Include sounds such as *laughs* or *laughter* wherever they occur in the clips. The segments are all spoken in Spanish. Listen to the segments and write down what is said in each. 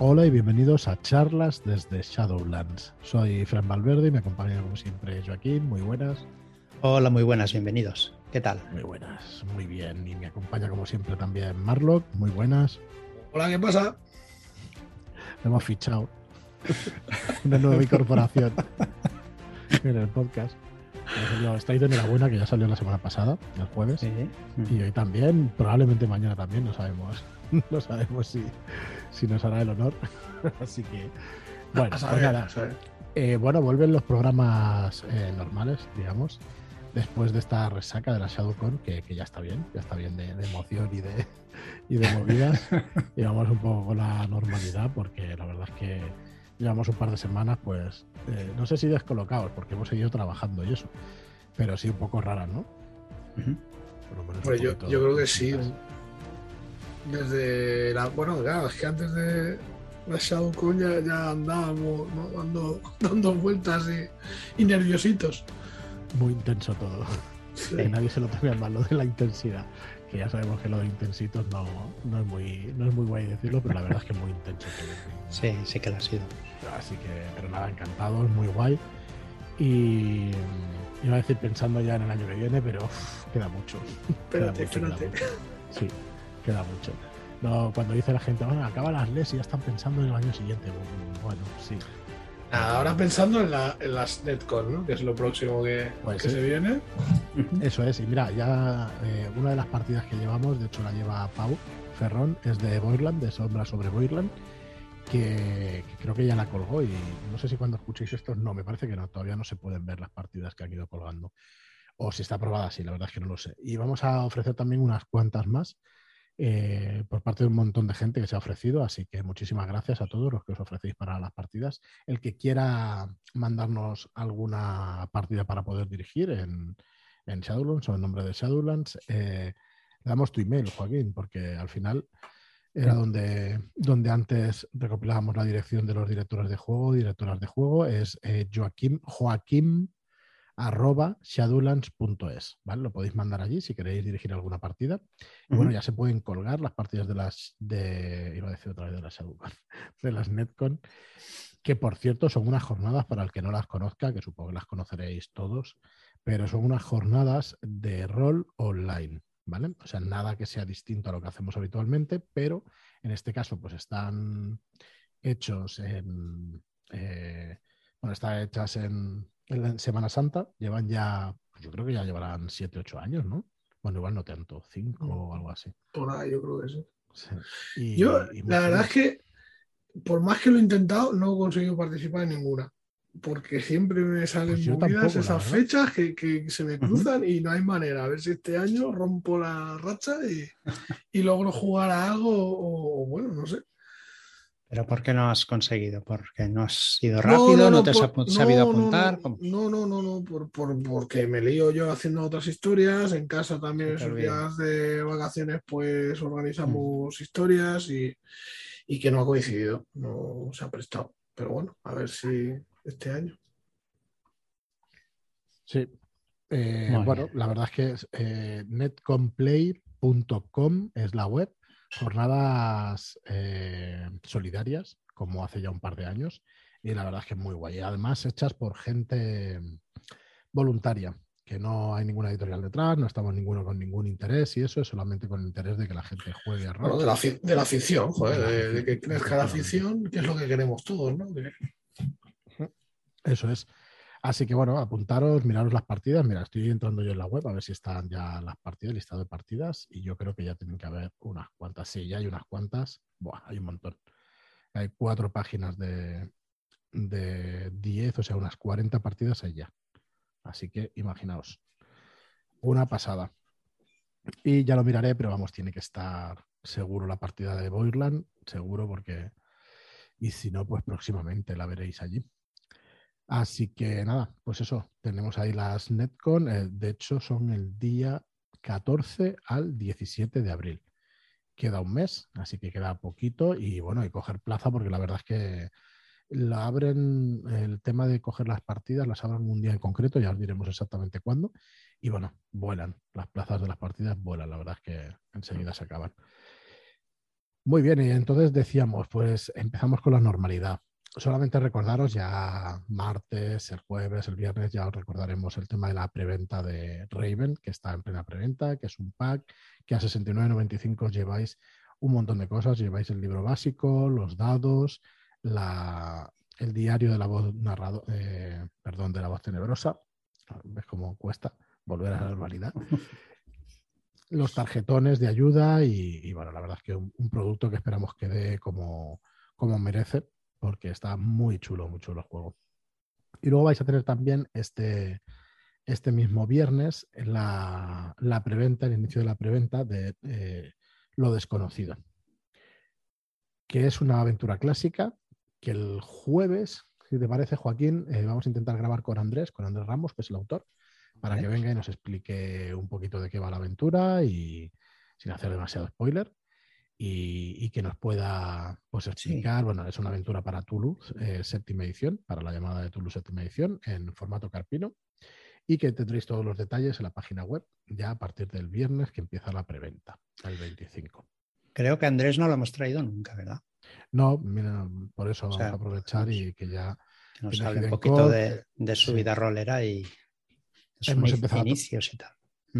Hola y bienvenidos a charlas desde Shadowlands. Soy Fran Valverde y me acompaña como siempre Joaquín. Muy buenas. Hola, muy buenas, bienvenidos. ¿Qué tal? Muy buenas, muy bien. Y me acompaña como siempre también Marlock. Muy buenas. Hola, ¿qué pasa? hemos fichado *laughs* una nueva incorporación en el podcast. Estáis de enhorabuena que ya salió la semana pasada, el jueves. Y hoy también, probablemente mañana también, no sabemos. *laughs* No sabemos si, si nos hará el honor. *laughs* Así que, bueno, pues nada. Eh, bueno, vuelven los programas eh, normales, digamos, después de esta resaca de la ShadowCon, que, que ya está bien, ya está bien de, emoción y de, *laughs* y de movidas. y vamos un poco con la normalidad, porque la verdad es que llevamos un par de semanas, pues, eh, no sé si descolocados, porque hemos seguido trabajando y eso, pero sí un poco raras, ¿no? yo, yo creo que sí. Desde la. Bueno, claro, es que antes de la ShadowCon ya, ya andábamos dando, *laughs* dando vueltas y, nerviositos. Muy intenso todo. Que nadie se lo tome mal lo de la intensidad. Que ya sabemos que lo de intensitos no, no, es muy, no es muy guay decirlo, pero la verdad es que es muy intenso. Sí, sí que lo ha sido. Así que, pero nada, encantado, es muy guay. Y iba a decir pensando ya en el año que viene, pero queda mucho. Espérate, espérate. Sí, queda mucho. No, cuando dice la gente, bueno, acaba las LES y ya están pensando en el año siguiente. Bueno, sí. ahora pensando en, las Netcon, ¿no? Que es lo próximo que, pues se viene. Eso es, y mira, ya eh, una de las partidas que llevamos, de hecho la lleva Pau Ferrón, es de Boirland, de Sombra sobre Boirland, que, que, creo que ya la colgó y no sé si cuando escuchéis esto, no, me parece que no, todavía no se pueden ver las partidas que han ido colgando. O si está aprobada, sí, la verdad es que no lo sé. Y vamos a ofrecer también unas cuantas más eh, por parte de un montón de gente que se ha ofrecido, así que muchísimas gracias a todos los que os ofrecéis para las partidas. El que quiera mandarnos alguna partida para poder dirigir en, en Shadowlands o en nombre de Shadowlands, eh, le damos tu email, Joaquín, porque al final era donde, donde antes recopilábamos la dirección de los directores de juego, directoras de juego, es eh, Joaquín, Joaquín arroba shadowlands.es, ¿vale? Lo podéis mandar allí si queréis dirigir alguna partida. Y bueno, ya se pueden colgar las partidas de las, de, iba a decir otra vez de las *laughs* de las Netcon, que por cierto son unas jornadas para el que no las conozca, que supongo que las conoceréis todos, pero son unas jornadas de rol online, ¿vale? O sea, nada que sea distinto a lo que hacemos habitualmente, pero en este caso pues están hechos en... Eh, bueno, están hechas en, en Semana Santa llevan ya, pues yo creo que ya llevarán 7, 8 años, ¿no? Bueno, igual no tanto, 5 o algo así. Por ahí, yo creo que sí. yo, la verdad es que, por más que lo he intentado, no he conseguido participar en ninguna. Porque siempre me salen pues esas fechas que, que, se me cruzan y no hay manera. A ver si este año rompo la racha y, y logro jugar a algo o bueno, no sé. ¿Pero por qué no has conseguido? ¿Porque no has ido rápido? ¿No, te has sabido apuntar? No, no, no, no, por, porque me lío yo haciendo otras historias. En casa también, en esos días de vacaciones, pues organizamos mm. historias y, que no ha coincidido, no se ha prestado. Pero bueno, a ver si este año. Sí. Eh, bueno, la verdad es que eh, netcomplay.com es la web jornadas eh, solidarias, como hace ya un par de años, y la verdad es que es muy guay. Además, hechas por gente voluntaria, que no hay ninguna editorial detrás, no estamos ninguno con ningún interés y eso es solamente con el interés de que la gente juegue a rol. de, la, de, la, afición, joder, de, que crezca la afición, que es lo que queremos todos, ¿no? Eso es. Así que bueno, apuntaros, miraros las partidas. Mira, estoy entrando yo en la web a ver si están ya las partidas, el listado de partidas, y yo creo que ya tienen que haber unas cuantas. Sí, ya hay unas cuantas. Buah, hay un montón. Hay cuatro páginas de, de 10, o sea, unas 40 partidas ya. Así que imaginaos. Una pasada. Y ya lo miraré, pero vamos, tiene que estar seguro la partida de Boirland, seguro porque... Y si no, pues próximamente la veréis allí. Así que nada, pues eso, tenemos ahí las Netcon, eh, de hecho son el día 14 al 17 de abril. Queda un mes, así que queda poquito y bueno, que coger plaza porque la verdad es que la abren, el tema de coger las partidas, las abren un día en concreto, ya os diremos exactamente cuándo. Y bueno, vuelan, las plazas de las partidas vuelan, la verdad es que enseguida se acaban. Muy bien, y entonces decíamos, pues empezamos con la normalidad. Solamente recordaros ya martes, el jueves, el viernes, ya os recordaremos el tema de la preventa de Raven, que está en plena preventa, que es un pack, que a 69.95 lleváis un montón de cosas, lleváis el libro básico, los dados, la, el diario de la voz narrado, eh, perdón, de la voz tenebrosa. ¿Ves cómo cuesta volver a la normalidad? *laughs* Los tarjetones de ayuda y, bueno, la verdad es que un, producto que esperamos que dé como, como merece, porque está muy chulo, muy chulo el juego. Y luego vais a tener también este, este mismo viernes la, la preventa, el inicio de la preventa de eh, Lo Desconocido, que es una aventura clásica que el jueves, si te parece, Joaquín, eh, vamos a intentar grabar con Andrés, con Andrés Ramos, que es el autor, para que venga y nos explique un poquito de qué va la aventura y sin hacer demasiado spoiler. Y, que nos pueda pues, explicar, bueno, es una aventura para Tulu, eh, séptima edición, para la llamada de Tulu séptima edición, en formato carpino, y que tendréis todos los detalles en la página web ya a partir del viernes que empieza la preventa, el 25. Creo que Andrés no lo hemos traído nunca, ¿verdad? No, mira, por eso vamos a aprovechar y que ya. Que nos hable un poquito de, su vida rolera y sus inicios y tal.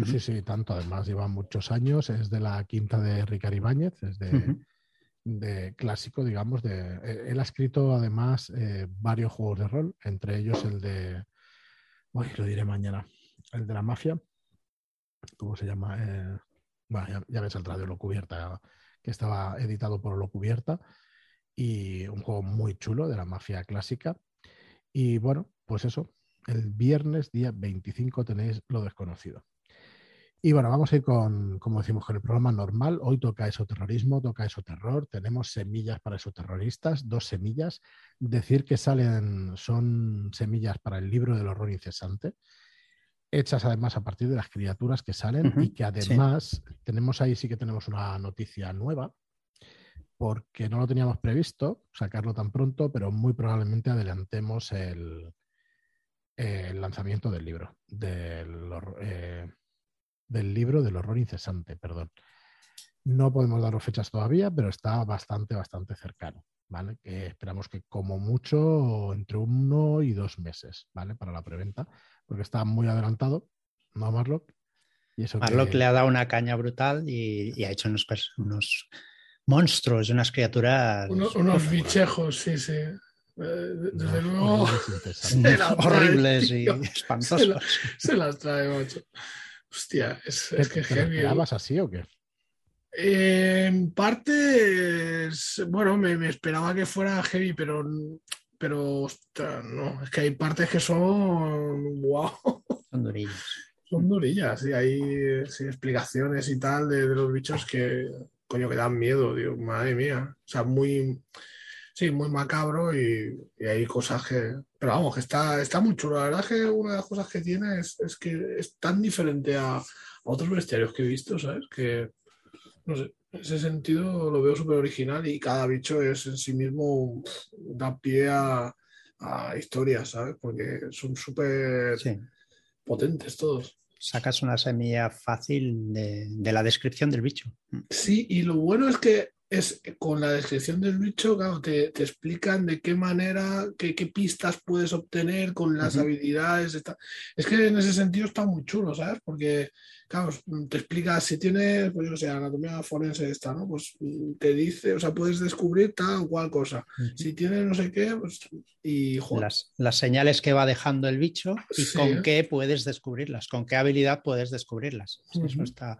Sí, sí, tanto. Además, lleva muchos años. Es de la quinta de Ricard Ibáñez, es de, clásico, digamos. De, eh, él ha escrito además eh, varios juegos de rol, entre ellos el de. Uy, lo diré mañana. El de la mafia. ¿Cómo se llama? Eh, bueno, ya, ya, ves el radio Lo Cubierta, que estaba editado por Lo Cubierta y un juego muy chulo de la mafia clásica. Y bueno, pues eso, el viernes día 25 tenéis lo desconocido. Y bueno, vamos a ir con, como decimos, con el programa normal. Hoy toca esoterrorismo, toca esoterror. Tenemos semillas para esoterroristas, dos semillas. Decir que salen, son semillas para el libro del horror incesante, hechas además a partir de las criaturas que salen y que además tenemos ahí, sí que tenemos una noticia nueva, porque no lo teníamos previsto sacarlo tan pronto, pero muy probablemente adelantemos el, lanzamiento del libro, del, eh, del libro del horror incesante, perdón. No podemos daros fechas todavía, pero está bastante, bastante cercano, ¿vale? esperamos que como mucho entre uno y dos meses, ¿vale? Para la preventa, porque está muy adelantado, ¿no, Marlock? Y eso Marlock le ha dado una caña brutal y, ha hecho unos, unos monstruos, unas criaturas. unos bichejos, sí, sí. Eh, desde luego. Horribles *laughs* y espantosos. Se, las trae, macho. Hostia, es, que heavy. ¿eh? así o qué? en parte, bueno, me, esperaba que fuera heavy, pero, pero ostras, no, es que hay partes que son wow. Son durillas. Son durillas, y hay explicaciones y tal de, los bichos que, coño, que dan miedo, digo, madre mía. O sea, muy, sí, muy macabro y, hay cosas que... Pero vamos, que está, está muy chulo. La verdad es que una de las cosas que tiene es, que es tan diferente a, otros bestiarios que he visto, ¿sabes? Que, no sé, en ese sentido lo veo súper original y cada bicho es en sí mismo, da pie a, historias, ¿sabes? Porque son súper potentes todos sacas una semilla fácil de, la descripción del bicho. Sí, y lo bueno es que es con la descripción del bicho, claro, te, explican de qué manera, qué, pistas puedes obtener con las habilidades. Es que en ese sentido está muy chulo, ¿sabes? Porque claro, te explica si tienes, pues yo sé, anatomía forense esta, ¿no? Pues mm, te dice, o sea, puedes descubrir tal o cual cosa. Si tienes no sé qué, pues y Las, las, señales que va dejando el bicho y con qué puedes descubrirlas, con qué habilidad puedes descubrirlas. Eso está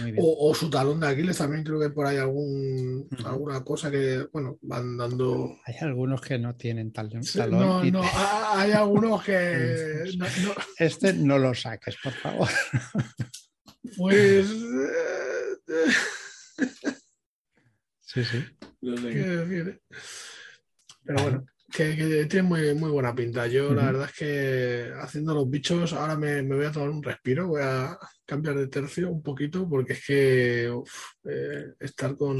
muy bien. O, su talón de Aquiles también creo que por ahí algún, alguna cosa que, bueno, van dando. Hay algunos que no tienen talón. no, no, hay algunos que. *laughs* Este no lo saques, por favor. *laughs* Pues. *laughs* sí, sí. No sé qué decir. Pero bueno, que, tiene muy, muy buena pinta. Yo, la verdad es que haciendo los bichos, ahora me, voy a tomar un respiro, voy a cambiar de tercio un poquito, porque es que eh, estar con.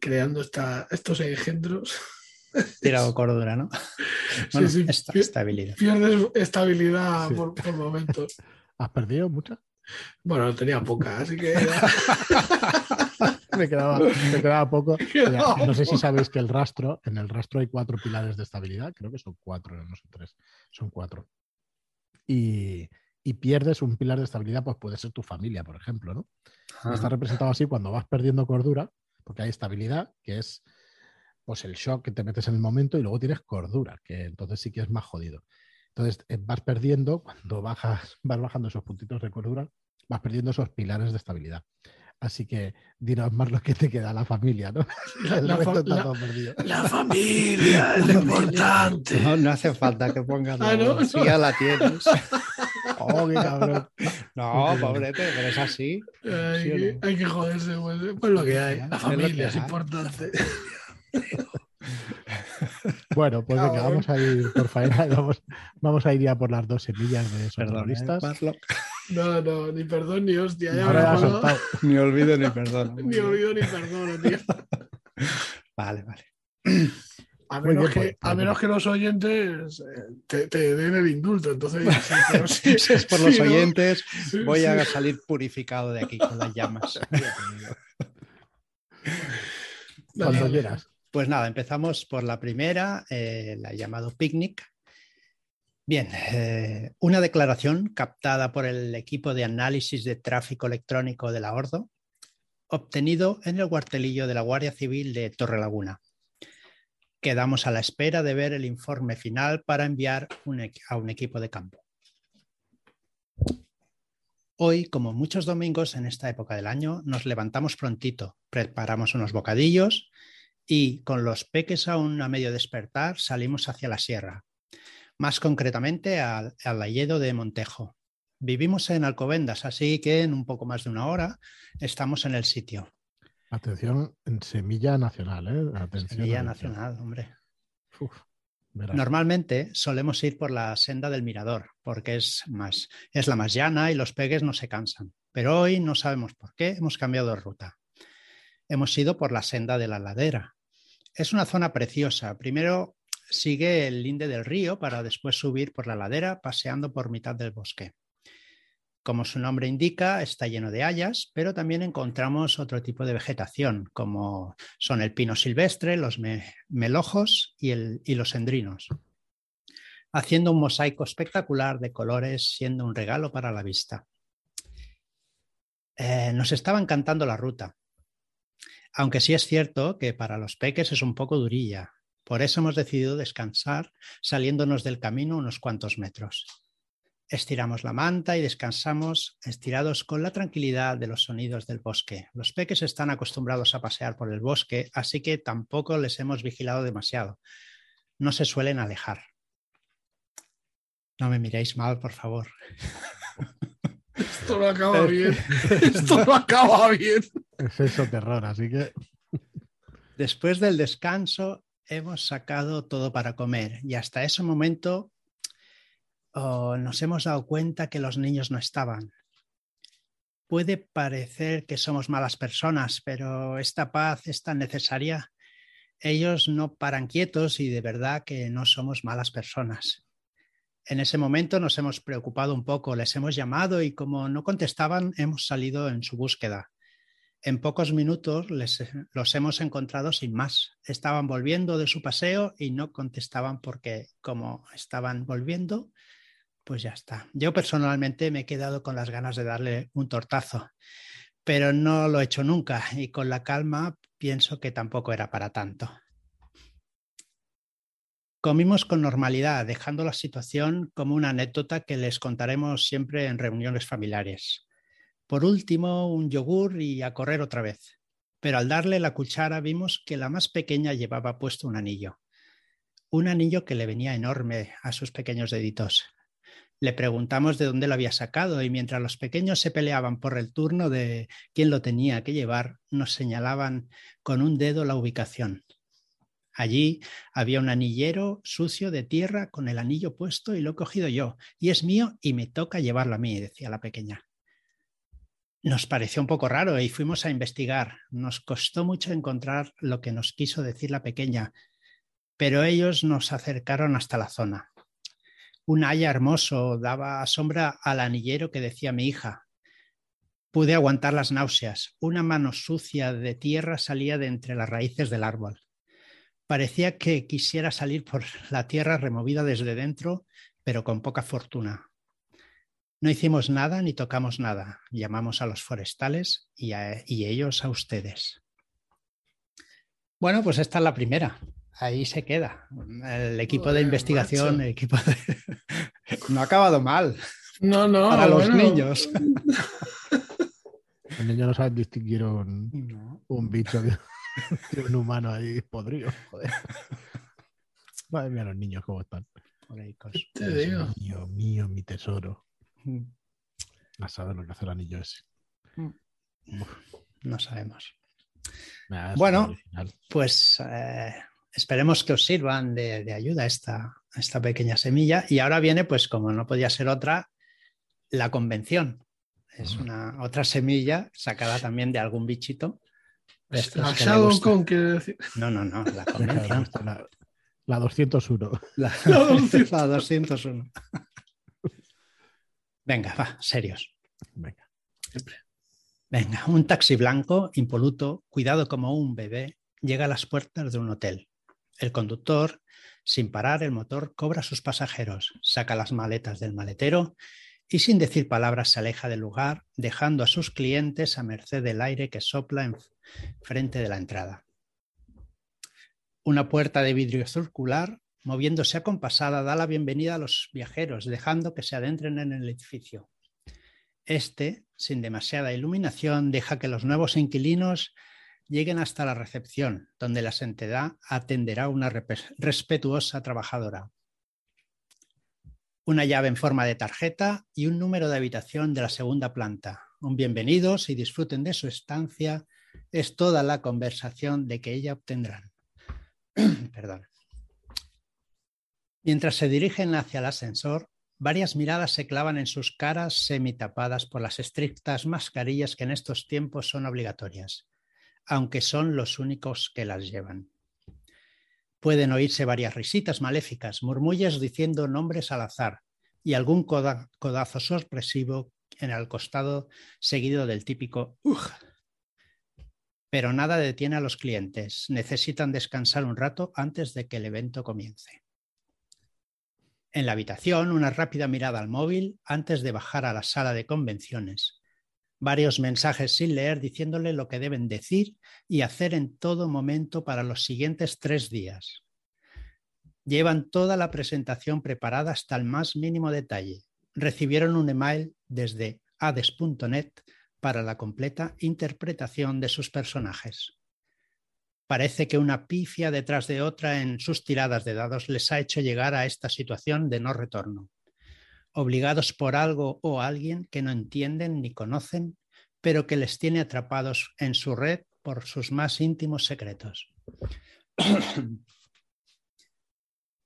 creando esta, estos engendros. Tirado *laughs* cordura, ¿no? sí, sí, estabilidad. Pierdes estabilidad por, por momentos. *laughs* ¿Has perdido mucha? Bueno, tenía poca, así que. *laughs* me, quedaba, me quedaba poco. *laughs* no sé si sabéis que el rastro, en el rastro hay cuatro pilares de estabilidad, creo que son cuatro, no son tres, son cuatro. Y, y pierdes un pilar de estabilidad, pues puede ser tu familia, por ejemplo, ¿no? Está representado así cuando vas perdiendo cordura, porque hay estabilidad, que es pues el shock que te metes en el momento, y luego tienes cordura, que entonces sí que es más jodido. Entonces eh, vas perdiendo, cuando bajas, vas bajando esos puntitos de cordura, vas perdiendo esos pilares de estabilidad. Así que dinos más lo que te queda, la familia, ¿no? *laughs* La, familia *laughs* es lo importante. No, hace falta que pongas ah, ¿no? ya la tienes. *laughs* Oh, qué cabrón. No, pobrete, pero es así. Hay, que joderse, pues, pues, lo que hay. La familia es, importante. Bueno, pues venga, vamos a ir por faena, vamos, vamos a ir ya por las dos semillas de esos terroristas. ¿eh? No, no, ni perdón ni hostia. ni olvido ni perdón. *laughs* ni olvido ni perdón, tío. Vale, vale. A menos, que, pues, a menos que los oyentes eh, te, den el indulto, entonces *laughs* si es por los oyentes, voy a salir purificado de aquí con las llamas. *laughs* Cuando quieras. Pues nada, empezamos por la primera, eh, la llamado picnic. Bien, eh, una declaración captada por el equipo de análisis de tráfico electrónico de la Ordo, obtenido en el cuartelillo de la Guardia Civil de Torrelaguna. Quedamos a la espera de ver el informe final para enviar a un equipo de campo. Hoy, como muchos domingos en esta época del año, nos levantamos prontito, preparamos unos bocadillos y con los peques aún a medio despertar salimos hacia la sierra, más concretamente al, al de Montejo. Vivimos en Alcobendas, así que en un poco más de una hora estamos en el sitio. Atención en Semilla Nacional, ¿eh? semilla Nacional, hombre. Normalmente solemos ir por la senda del mirador, porque es, más, es la más llana y los peques no se cansan. Pero hoy no sabemos por qué hemos cambiado de ruta hemos ido por la senda de la ladera. Es una zona preciosa. Primero sigue el linde del río para después subir por la ladera paseando por mitad del bosque. Como su nombre indica, está lleno de hayas, pero también encontramos otro tipo de vegetación, como son el pino silvestre, los melojos y, los endrinos, haciendo un mosaico espectacular de colores, siendo un regalo para la vista. Eh, nos estaba encantando la ruta. Aunque sí es cierto que para los peques es un poco durilla. Por eso hemos decidido descansar saliéndonos del camino unos cuantos metros. Estiramos la manta y descansamos estirados con la tranquilidad de los sonidos del bosque. Los peques están acostumbrados a pasear por el bosque, así que tampoco les hemos vigilado demasiado. No se suelen alejar. No me miréis mal, por favor. *laughs* Esto no acaba bien. *laughs* Esto no acaba bien. Es eso terror, así que. Después del descanso hemos sacado todo para comer y hasta ese momento oh, nos hemos dado cuenta que los niños no estaban. Puede parecer que somos malas personas, pero esta paz es tan necesaria. Ellos no paran quietos y de verdad que no somos malas personas. En ese momento nos hemos preocupado un poco, les hemos llamado y como no contestaban, hemos salido en su búsqueda. En pocos minutos les, los hemos encontrado sin más. Estaban volviendo de su paseo y no contestaban porque como estaban volviendo, pues ya está. Yo personalmente me he quedado con las ganas de darle un tortazo, pero no lo he hecho nunca y con la calma pienso que tampoco era para tanto. Comimos con normalidad, dejando la situación como una anécdota que les contaremos siempre en reuniones familiares. Por último, un yogur y a correr otra vez. Pero al darle la cuchara vimos que la más pequeña llevaba puesto un anillo. Un anillo que le venía enorme a sus pequeños deditos. Le preguntamos de dónde lo había sacado y mientras los pequeños se peleaban por el turno de quién lo tenía que llevar, nos señalaban con un dedo la ubicación. Allí había un anillero sucio de tierra con el anillo puesto y lo he cogido yo, y es mío y me toca llevarlo a mí, decía la pequeña. Nos pareció un poco raro y fuimos a investigar. Nos costó mucho encontrar lo que nos quiso decir la pequeña, pero ellos nos acercaron hasta la zona. Un haya hermoso daba sombra al anillero que decía mi hija, Pude aguantar las náuseas. Una mano sucia de tierra salía de entre las raíces del árbol. Parecía que quisiera salir por la tierra removida desde dentro, pero con poca fortuna. No hicimos nada ni tocamos nada. Llamamos a los forestales y, y ellos a ustedes. Bueno, pues esta es la primera. Ahí se queda. El equipo de investigación, el equipo de... *laughs* no ha acabado mal. No, no. Para los niños. *laughs* Los niños no saben distinguir un, un bicho *laughs* un humano ahí podrido. Joder. Madre mía, los niños cómo están. Te digo. Mío, mío, mi tesoro. Mm. A saber lo que hace el anillo ese. Mm. No sabemos. bueno, pues eh, esperemos que os sirvan de, ayuda esta, esta pequeña semilla. Y ahora viene, pues como no podía ser otra, la convención. Es una otra semilla sacada también de algún bichito. ¿La con quiere decir? No, no, no, la convención. La, 201. La, la 201. *laughs* *laughs* Venga, va, serios. Venga. Venga, un taxi blanco, impoluto, cuidado como un bebé, llega a las puertas de un hotel. El conductor, sin parar el motor, cobra a sus pasajeros, saca las maletas del maletero y sin decir palabras se aleja del lugar, dejando a sus clientes a merced del aire que sopla en frente de la entrada. Una puerta de vidrio circular, moviéndose acompasada, da la bienvenida a los viajeros, dejando que se adentren en el edificio. Este, sin demasiada iluminación, deja que los nuevos inquilinos lleguen hasta la recepción, donde la entidad atenderá una respetuosa trabajadora una llave en forma de tarjeta y un número de habitación de la segunda planta. Un bienvenidos y disfruten de su estancia. Es toda la conversación de que ella obtendrán. *clears throat* Perdón. Mientras se dirigen hacia el ascensor, varias miradas se clavan en sus caras semitapadas por las estrictas mascarillas que en estos tiempos son obligatorias, aunque son los únicos que las llevan. Pueden oírse varias risitas maléficas, murmullos diciendo nombres al azar y algún codazo sorpresivo en el costado seguido del típico ¡Ugh! Pero nada detiene a los clientes. Necesitan descansar un rato antes de que el evento comience. En la habitación, una rápida mirada al móvil antes de bajar a la sala de convenciones. Varios mensajes sin leer diciéndole lo que deben decir y hacer en todo momento para los siguientes tres días. Llevan toda la presentación preparada hasta el más mínimo detalle. Recibieron un email desde ades.net para la completa interpretación de sus personajes. Parece que una pifia detrás de otra en sus tiradas de dados les ha hecho llegar a esta situación de no retorno obligados por algo o alguien que no entienden ni conocen, pero que les tiene atrapados en su red por sus más íntimos secretos.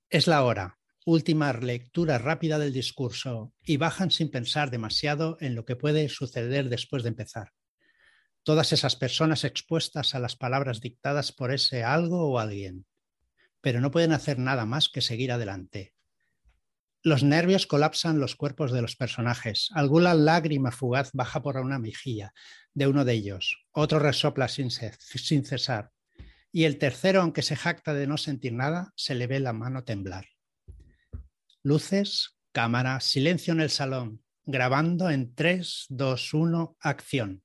es la hora, última lectura rápida del discurso, y bajan sin pensar demasiado en lo que puede suceder después de empezar. Todas esas personas expuestas a las palabras dictadas por ese algo o alguien, pero no pueden hacer nada más que seguir adelante, los nervios colapsan los cuerpos de los personajes. Alguna lágrima fugaz baja por una mejilla de uno de ellos. Otro resopla sin, sin cesar. Y el tercero, aunque se jacta de no sentir nada, se le ve la mano temblar. Luces, cámara, silencio en el salón. Grabando en 3, 2, 1, acción.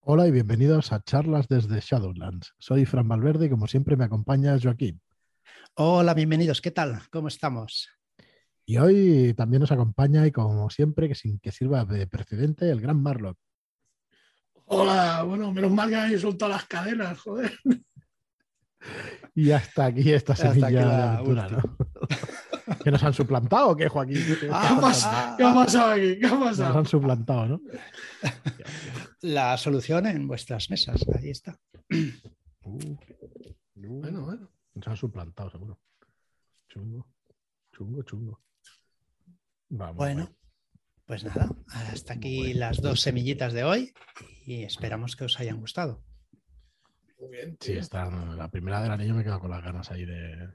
Hola y bienvenidos a charlas desde Shadowlands. Soy Fran Valverde y como siempre me acompaña Joaquín. Hola, bienvenidos. ¿Qué tal? ¿Cómo estamos? Y hoy también nos acompaña, y como siempre, que sin que sirva de precedente, el gran Marlock. Hola, bueno, menos mal que habéis soltado las cadenas, joder. Y hasta aquí esta semilla de aventura, ¿no? *laughs* que nos han suplantado, ¿qué, Joaquín? ¿Qué, ha pasado aquí? ¿Qué ha pasado? Nos han suplantado, ¿no? La solución en vuestras mesas, ahí está. Uh, bueno, bueno. Nos han suplantado, seguro. Chungo, chungo, chungo bueno, pues nada, hasta aquí las dos semillitas de hoy y esperamos que os hayan gustado. Muy bien. Sí, está, la primera del anillo me quedo con las ganas ahí de,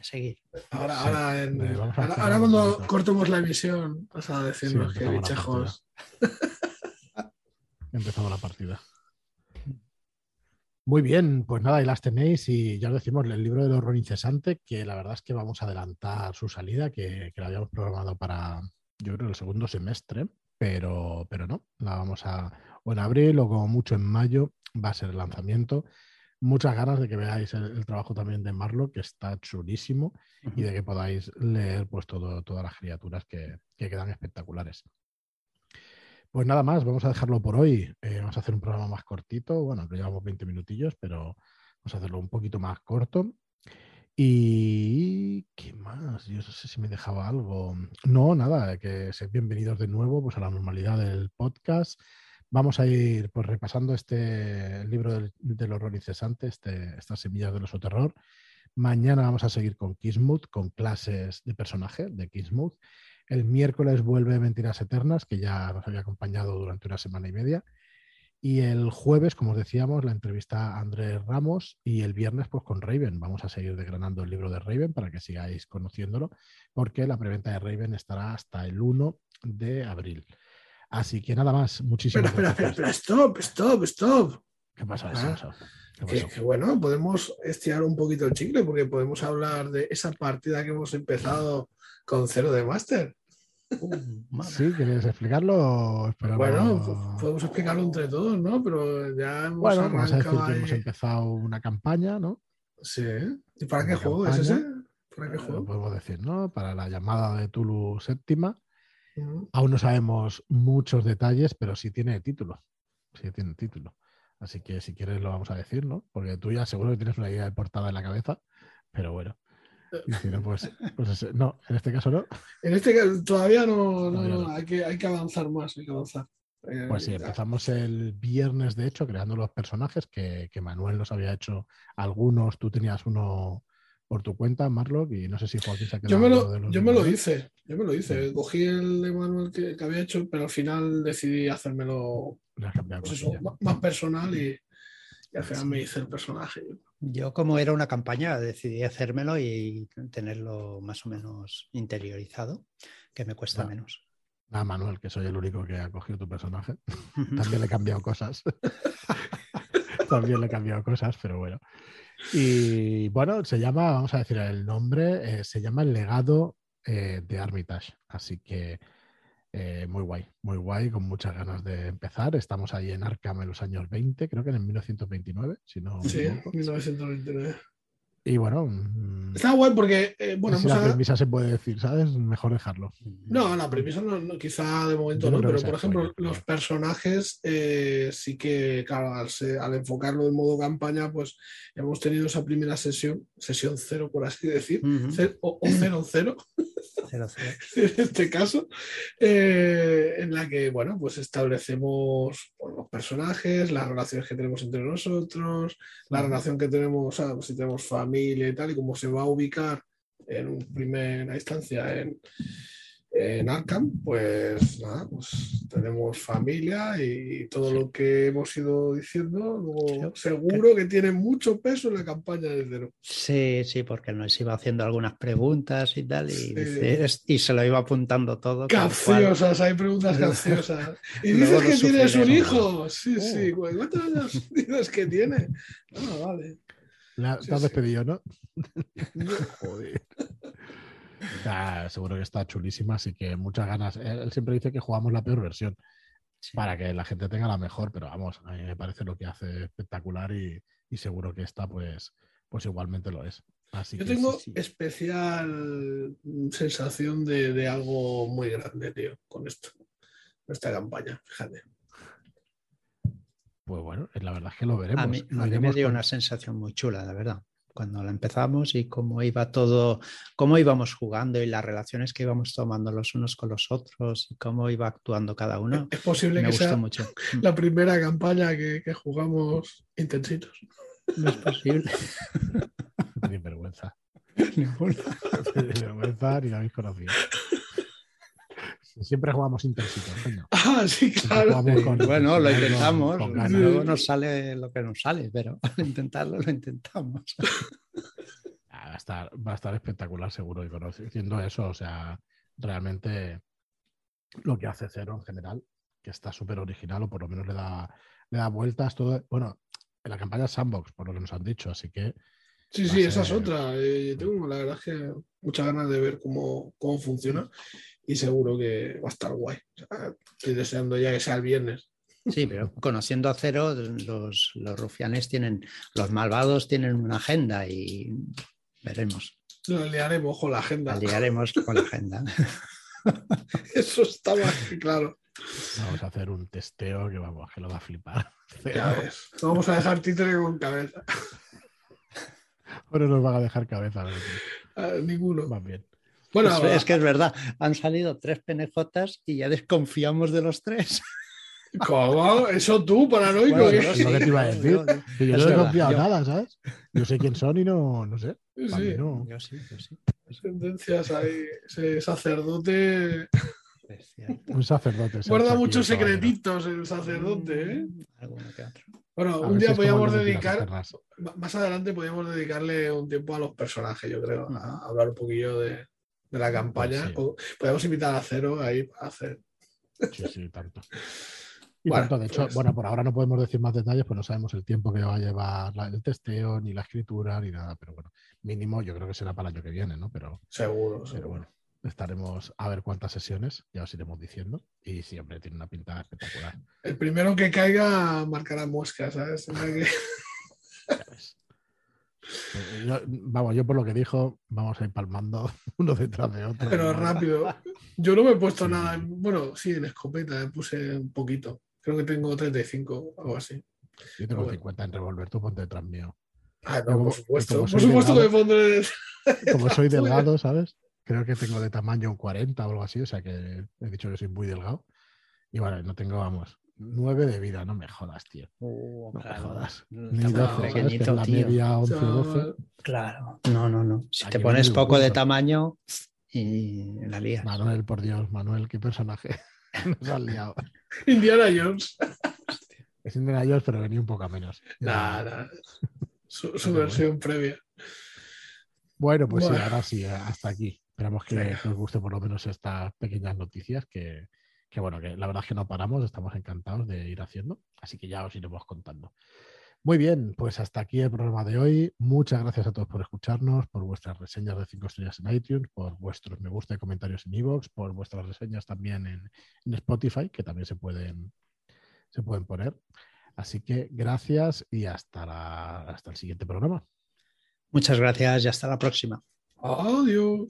seguir. Ahora, ahora, cuando cortemos la emisión, vas a decirnos que bichejos. *laughs* empezado la partida. Muy bien, pues nada, ahí las tenéis y ya os decimos el libro del horror incesante, que la verdad es que vamos a adelantar su salida, que, que la habíamos programado para, yo creo, el segundo semestre, pero, pero no, la vamos a, o en abril o como mucho en mayo va a ser el lanzamiento. Muchas ganas de que veáis el, trabajo también de Marlo, que está chulísimo, y de que podáis leer pues todo, todas las criaturas que, que quedan espectaculares. Pues nada más, vamos a dejarlo por hoy. Eh, vamos a hacer un programa más cortito. Bueno, llevamos 20 minutillos, pero vamos a hacerlo un poquito más corto. Y qué más, yo no sé si me dejaba algo. No, nada, que sean bienvenidos de nuevo pues, a la normalidad del podcast. Vamos a ir pues, repasando este libro del, horror incesante, este, estas semillas del oso terror. Mañana vamos a seguir con Kismuth, con clases de personaje de Kismuth. El miércoles vuelve Mentiras Eternas, que ya nos había acompañado durante una semana y media. Y el jueves, como os decíamos, la entrevista a Andrés Ramos y el viernes pues con Raven. Vamos a seguir desgranando el libro de Raven para que sigáis conociéndolo, porque la preventa de Raven estará hasta el 1 de abril. Así que nada más, muchísimas espera, Espera, espera, stop, stop, stop. ¿Qué pasa? Ah, que, bueno, podemos estirar un poquito el chicle porque podemos hablar de esa partida que hemos empezado con cero de máster. Uh, sí, ¿quieres explicarlo? bueno, podemos explicarlo entre todos, ¿no? Pero ya hemos bueno, vamos a decir que hemos empezado una campaña, ¿no? Sí. ¿Y para qué juego es ese? ¿Para qué juego? podemos decir, ¿no? Para la llamada de Tulu séptima. Aún no sabemos muchos detalles, pero sí tiene título. Sí tiene título. Así que si quieres lo vamos a decir, ¿no? Porque tú ya seguro que tienes una idea de portada en la cabeza, pero bueno. Pues, pues no, en este caso no. En este caso todavía no, Hay, que, hay que avanzar más, hay que avanzar. Eh, pues sí, empezamos el viernes, de hecho, creando los personajes que, Manuel nos había hecho algunos. Tú tenías uno por tu cuenta, Marlock, y no sé si Joaquín se ha Yo me lo, yo me lo hice, yo me lo hice. Cogí el de Manuel que, había hecho, pero al final decidí hacérmelo pues más, personal y, y al final me hice el personaje. Yo como era una campaña decidí hacérmelo y tenerlo más o menos interiorizado, que me cuesta menos. Ah, Manuel, que soy el único que ha cogido tu personaje. *laughs* También le he cambiado cosas. *laughs* También le he cambiado cosas, pero bueno. Y bueno, se llama, vamos a decir el nombre, eh, se llama El legado eh, de Armitage. Así que eh, muy guay, muy guay, con muchas ganas de empezar. Estamos ahí en Arkham en los años 20, creo que en 1929, si no. Sí, 1929. Y bueno. Mm, Está guay porque. Eh, bueno, si la premisa se puede decir, ¿sabes? Mejor dejarlo. No, la premisa no, quizá de momento no, pero por ejemplo, los personajes eh, sí que, claro, al, enfocarlo en modo campaña, pues hemos tenido esa primera sesión, sesión cero, por así decir, o, o cero cero. *laughs* *laughs* en este caso, eh, en la que, bueno, pues establecemos los personajes, las relaciones que tenemos entre nosotros, la relación que tenemos, si tenemos familia y tal, y cómo se va a ubicar en primera instancia en, en Arkham, pues nada, pues tenemos familia y todo lo que hemos ido diciendo, seguro que tiene mucho peso en la campaña de cero. Sí, sí, porque nos iba haciendo algunas preguntas y tal, y, y se lo iba apuntando todo. Capciosas, hay preguntas *laughs* capciosas. Y dices que tienes un hijo. Sí, sí, uh. ¿cuántos años *laughs* dices que tiene? Ah, vale. La, te has despedido, ¿no? *laughs* Joder seguro que está chulísima, así que muchas ganas. Él siempre dice que jugamos la peor versión para que la gente tenga la mejor, pero vamos, a mí me parece lo que hace espectacular y, seguro que esta, pues, pues igualmente lo es. Así Yo tengo especial sensación de, algo muy grande, tío, con esto, esta campaña, fíjate. Pues bueno, la verdad es que lo veremos. A mí, me dio una sensación muy chula, la verdad cuando la empezamos y cómo iba todo, cómo íbamos jugando y las relaciones que íbamos tomando los unos con los otros y cómo iba actuando cada uno. Es posible que sea mucho. *laughs* la primera campaña que, jugamos intensitos. No es posible. *laughs* Ni vergüenza. *laughs* Ni vergüenza ni la habéis conocido. Siempre jugamos intensito. *laughs* Ah, sí, claro. bueno, lo intentamos. Luego nos sale lo que nos sale, pero al *laughs* intentarlo lo intentamos. *laughs* Ah, va, a estar, va a estar espectacular seguro y conociendo eso, o sea, realmente lo que hace Cero en general que está súper original o por lo menos le da, le da vueltas todo. Bueno, en la campaña Sandbox, por lo que nos han dicho, así que. Sí, sí, esa es otra. Eh, tengo la verdad es que muchas ganas de ver cómo, cómo funciona y seguro que va a estar guay. estoy deseando ya que sea el viernes. Sí, pero conociendo a Cero, los, los rufianes tienen, los malvados tienen una agenda y veremos. Lo liaremos con la agenda. Lo liaremos con la agenda. *laughs* Eso está más claro. Vamos a hacer un testeo que vamos, que lo va a flipar. Vamos a dejar títere con cabeza. Bueno, nos van a dejar cabeza. Ninguno. Más bien. Bueno, es, que es verdad, han salido tres penejotas y ya desconfiamos de los tres. *laughs* ¿Cómo? Eso tú, paranoico. Bueno, es lo que te iba a decir. *laughs* Yo, yo no he confiado nada, ¿sabes? Yo sé quién son y no, no sé. Sí, no. Yo sí, yo sí. Sentencias ahí, ese sacerdote. Un sacerdote. Guarda muchos secretitos el sacerdote, ¿eh? Bueno, un día podríamos dedicar, más adelante podríamos dedicarle un tiempo a los personajes, yo creo, a hablar un poquillo de, de la campaña. Pues podemos invitar a Cero ahí a hacer. Sí, sí, tanto. Y bueno, de hecho, pues bueno, por ahora no podemos decir más detalles, pues no sabemos el tiempo que va a llevar el testeo, ni la escritura, ni nada, pero bueno, mínimo yo creo que será para el año que viene, ¿no? Pero, seguro, pero bueno, estaremos a ver cuántas sesiones, ya os iremos diciendo, y siempre tiene una pinta espectacular. El primero que caiga marcará moscas, ¿sabes? Eh, vamos, yo por lo que dijo, vamos a ir palmando *laughs* uno detrás de otro. Pero rápido. Yo no me he puesto nada. Bueno, sí, en escopeta me puse un poquito. Creo que tengo 35 o algo así. Yo tengo 50 en revólver, tú ponte detrás mío. Ah, no, por supuesto. Por supuesto que me pondré. Como soy delgado, *laughs* *laughs* ¿sabes? Creo que tengo de tamaño un 40 o algo así, o sea que he dicho que soy muy delgado. Y bueno, no tengo, vamos, 9 de vida, no me jodas, tío. Uh, no me jodas. Ni 12, ¿sabes? Que la media 11 12. Claro, no, no, no. Si te pones poco de tamaño y la lías. Manuel, por Dios, Manuel, qué personaje. *laughs* Nos has liado. *laughs* Indiana Jones. Es Indiana Jones, pero venía un poco a menos. Nada, Su, versión previa. Bueno, pues sí, ahora sí, hasta aquí. Esperamos que, os guste por lo menos estas pequeñas noticias que, que, bueno, que la verdad es que no paramos, estamos encantados de ir haciendo, así que ya os iremos contando. Muy bien, pues hasta aquí el programa de hoy. Muchas gracias a todos por escucharnos, por vuestras reseñas de 5 estrellas en iTunes, por vuestros me gusta y comentarios en iVoox, por vuestras reseñas también en, Spotify, que también se pueden, se pueden poner. Así que gracias y hasta, hasta el siguiente programa. Muchas gracias y hasta la próxima. Adiós.